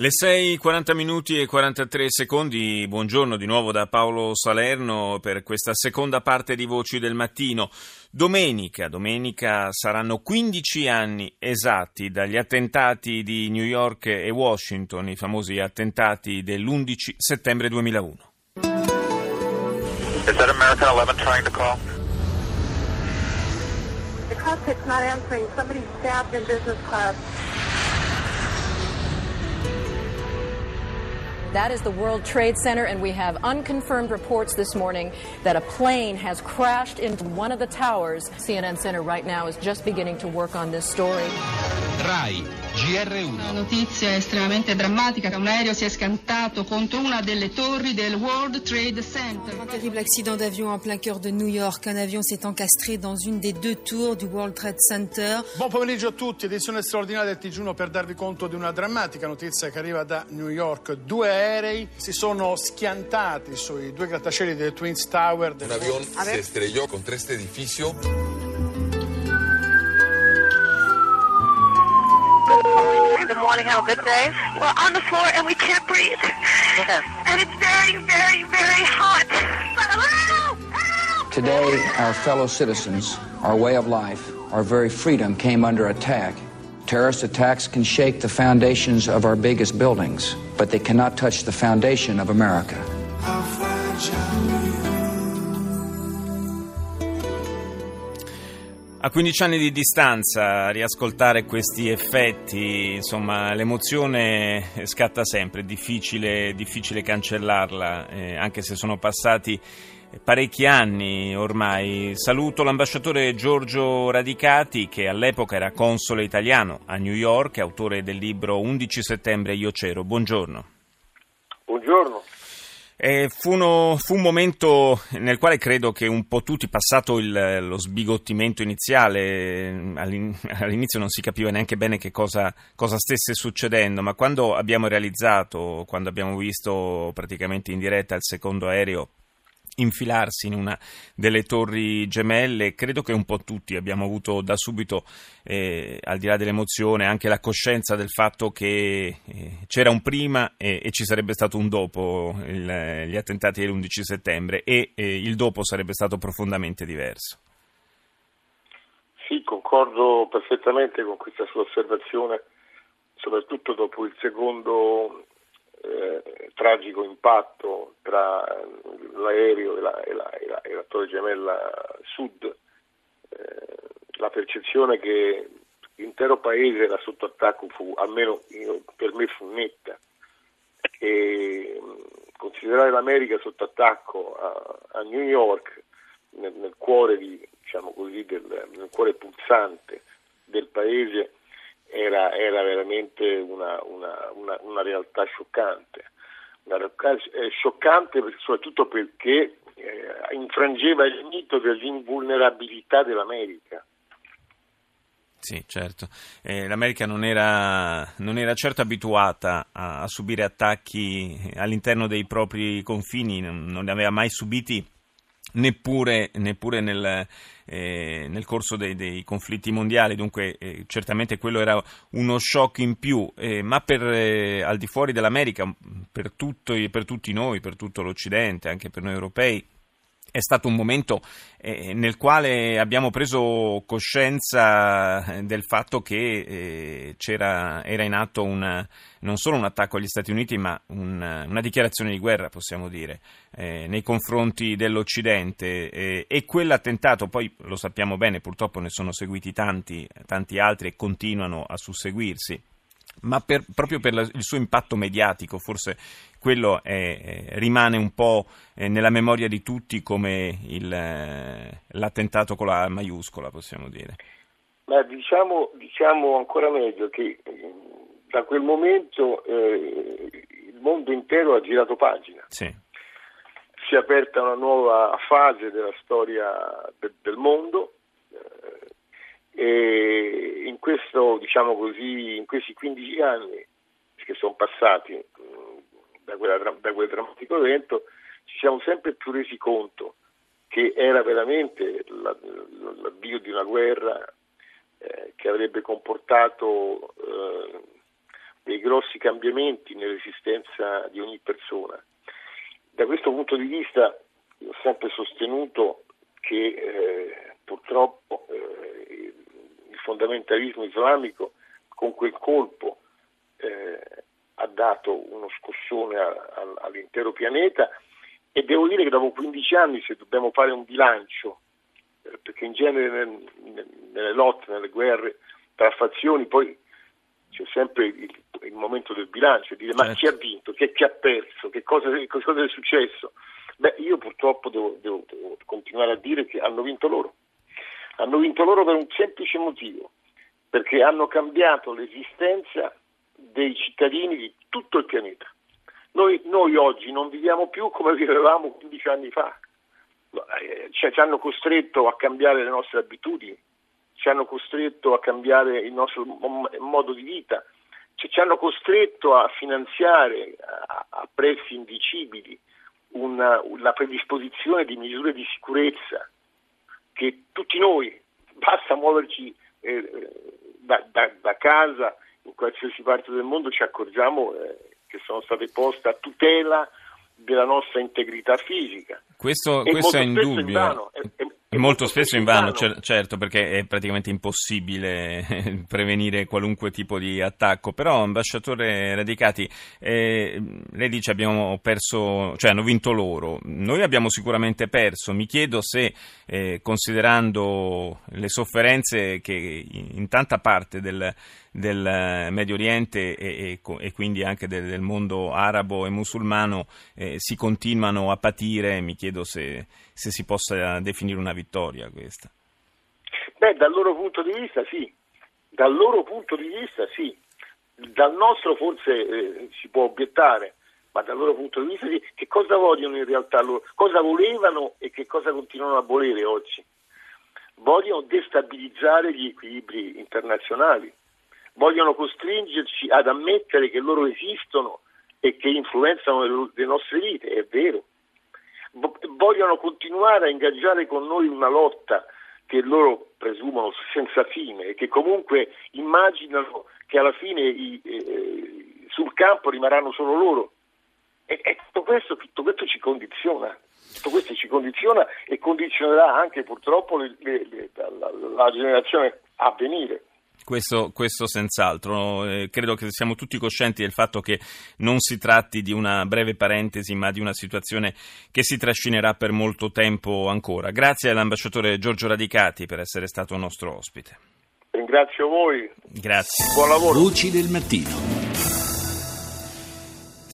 Le 6, 40 minuti e 43 secondi, buongiorno di nuovo da Paolo Salerno per questa seconda parte di Voci del Mattino. Domenica, domenica saranno 15 anni esatti dagli attentati di New York e Washington, i famosi attentati dell'11 settembre 2001. Is that American 11 trying to call? The cockpit's not answering. Somebody's stabbed in business class. That is the World Trade Center, and we have unconfirmed reports this morning that a plane has crashed into one of the towers. CNN Center right now is just beginning to work on this story. RAI GR1 Una notizia estremamente drammatica. Un aereo si è scantato contro una delle torri del World Trade Center. Un terrible accident d'avion en plein cœur de New York. Un avion s'est encastré dans une des deux tours du World Trade Center. Buon pomeriggio a tutti, edizione straordinaria del TG1 per darvi conto di una drammatica notizia che arriva da New York. Due aerei si sono schiantati sui due grattacieli del Twin Tower. Un avión se estrelló contra este edificio. Good. Have a good day. We're on the floor and we can't breathe. And it's very, very, very hot. Help! Help! Today, our fellow citizens, our way of life, our very freedom came under attack. Terrorist attacks can shake the foundations of our biggest buildings, but they cannot touch the foundation of America. A 15 anni di distanza, riascoltare questi effetti, insomma, l'emozione scatta sempre, è difficile, difficile cancellarla, eh, anche se sono passati parecchi anni ormai. Saluto l'ambasciatore Giorgio Radicati, che all'epoca era console italiano a New York, autore del libro 11 settembre Io c'ero. Buongiorno. Eh, fu, uno, fu, un momento nel quale credo che un po' tutti, passato il, lo sbigottimento iniziale, all'inizio non si capiva neanche bene che cosa, cosa, stesse succedendo, ma quando abbiamo realizzato, quando abbiamo visto praticamente in diretta il secondo aereo infilarsi in una delle torri gemelle, credo che un po' tutti abbiamo avuto da subito, eh, al di là dell'emozione, anche la coscienza del fatto che eh, c'era un prima e, e, ci sarebbe stato un dopo il, gli attentati dell'11 settembre e eh, il dopo sarebbe stato profondamente diverso. Sì, concordo perfettamente con questa sua osservazione, soprattutto dopo il secondo eh, tragico impatto tra l'aereo e la, e la, e la, e la torre gemella sud, eh, la percezione che l'intero paese era sotto attacco fu, almeno io, per me, fu netta. E considerare l'America sotto attacco a, a New York, nel, nel cuore, di, diciamo così, del, nel cuore pulsante del paese, era, era veramente una, una, una, una, realtà scioccante. Realtà eh, scioccante soprattutto perché eh, infrangeva il mito dell'invulnerabilità dell'America. Sì, certo. Eh, L'America non era, non era, certo abituata a, a, subire attacchi all'interno dei propri confini, non, non ne aveva mai subiti neppure, neppure nel, eh, nel, corso dei, dei, conflitti mondiali, dunque eh, certamente quello era uno shock in più, eh, ma per, eh, al di fuori dell'America, per, tutto, per tutti noi, per tutto l'Occidente, anche per noi europei, è stato un momento eh, nel quale abbiamo preso coscienza eh, del fatto che eh, era in atto una, non solo un attacco agli Stati Uniti, ma un, una dichiarazione di guerra, possiamo dire, eh, nei confronti dell'Occidente. E quell'attentato, poi lo sappiamo bene, purtroppo ne sono seguiti tanti, tanti altri e continuano a susseguirsi ma per, proprio per la, il suo impatto mediatico, forse quello è, rimane un po' eh, nella memoria di tutti come il, eh, l'attentato con la maiuscola, possiamo dire. Ma diciamo, diciamo ancora meglio che eh, da quel momento eh, il mondo intero ha girato pagina. Sì. si è aperta una nuova fase della storia de- del mondo eh, in, questo, diciamo così, in questi 15 anni che sono passati mh, da, quella, da quel drammatico evento ci siamo sempre più resi conto che era veramente la, l'avvio di una guerra eh, che avrebbe comportato eh, dei grossi cambiamenti nell'esistenza di ogni persona. Da questo punto di vista ho sempre sostenuto che eh, purtroppo fondamentalismo islamico con quel colpo eh, ha dato uno scossone a, a, all'intero pianeta e devo dire che dopo 15 anni se dobbiamo fare un bilancio, eh, perché in genere nel, nelle lotte, nelle guerre tra fazioni poi c'è sempre il, il momento del bilancio, dire certo. ma chi ha vinto, chi, chi ha perso, che cosa, che cosa, è successo? Beh, io purtroppo devo, devo, devo continuare a dire che hanno vinto loro. Hanno vinto loro per un semplice motivo, perché hanno cambiato l'esistenza dei cittadini di tutto il pianeta. Noi, noi, oggi non viviamo più come vivevamo 15 anni fa, eh, cioè, ci hanno costretto a cambiare le nostre abitudini, ci hanno costretto a cambiare il nostro modo di vita, cioè, ci hanno costretto a finanziare a, a prezzi indicibili una, una, predisposizione di misure di sicurezza che tutti noi, basta muoverci eh, da, da, da, casa in qualsiasi parte del mondo, ci accorgiamo eh, che sono state poste a tutela della nostra integrità fisica. Questo, questo è indubbio. È, è, Molto spesso in vano, certo, perché è praticamente impossibile prevenire qualunque tipo di attacco. Però, ambasciatore Radicati, eh, lei dice abbiamo perso, cioè hanno vinto loro. Noi abbiamo sicuramente perso. Mi chiedo se, eh, considerando le sofferenze che in tanta parte del, del Medio Oriente e, e, e quindi anche del, del, mondo arabo e musulmano eh, si continuano a patire, mi chiedo se, se si possa definire una vittoria questa. Beh, dal loro punto di vista sì, dal loro punto di vista sì, dal nostro forse eh, si può obiettare, ma dal loro punto di vista sì, che cosa vogliono in realtà loro, cosa volevano e che cosa continuano a volere oggi? Vogliono destabilizzare gli equilibri internazionali, vogliono costringerci ad ammettere che loro esistono e che influenzano le nostre vite, è vero, vogliono continuare a ingaggiare con noi una lotta che loro presumono senza fine e che comunque immaginano che alla fine i, eh, sul campo rimarranno solo loro. E, e tutto, questo, tutto, questo, ci condiziona, tutto questo ci condiziona e condizionerà anche purtroppo le, le, la, la generazione a venire. Questo, questo, senz'altro. Eh, credo che siamo tutti coscienti del fatto che non si tratti di una breve parentesi, ma di una situazione che si trascinerà per molto tempo ancora. Grazie all'ambasciatore Giorgio Radicati per essere stato nostro ospite. Ringrazio voi. Grazie. Buon lavoro. Voci del mattino.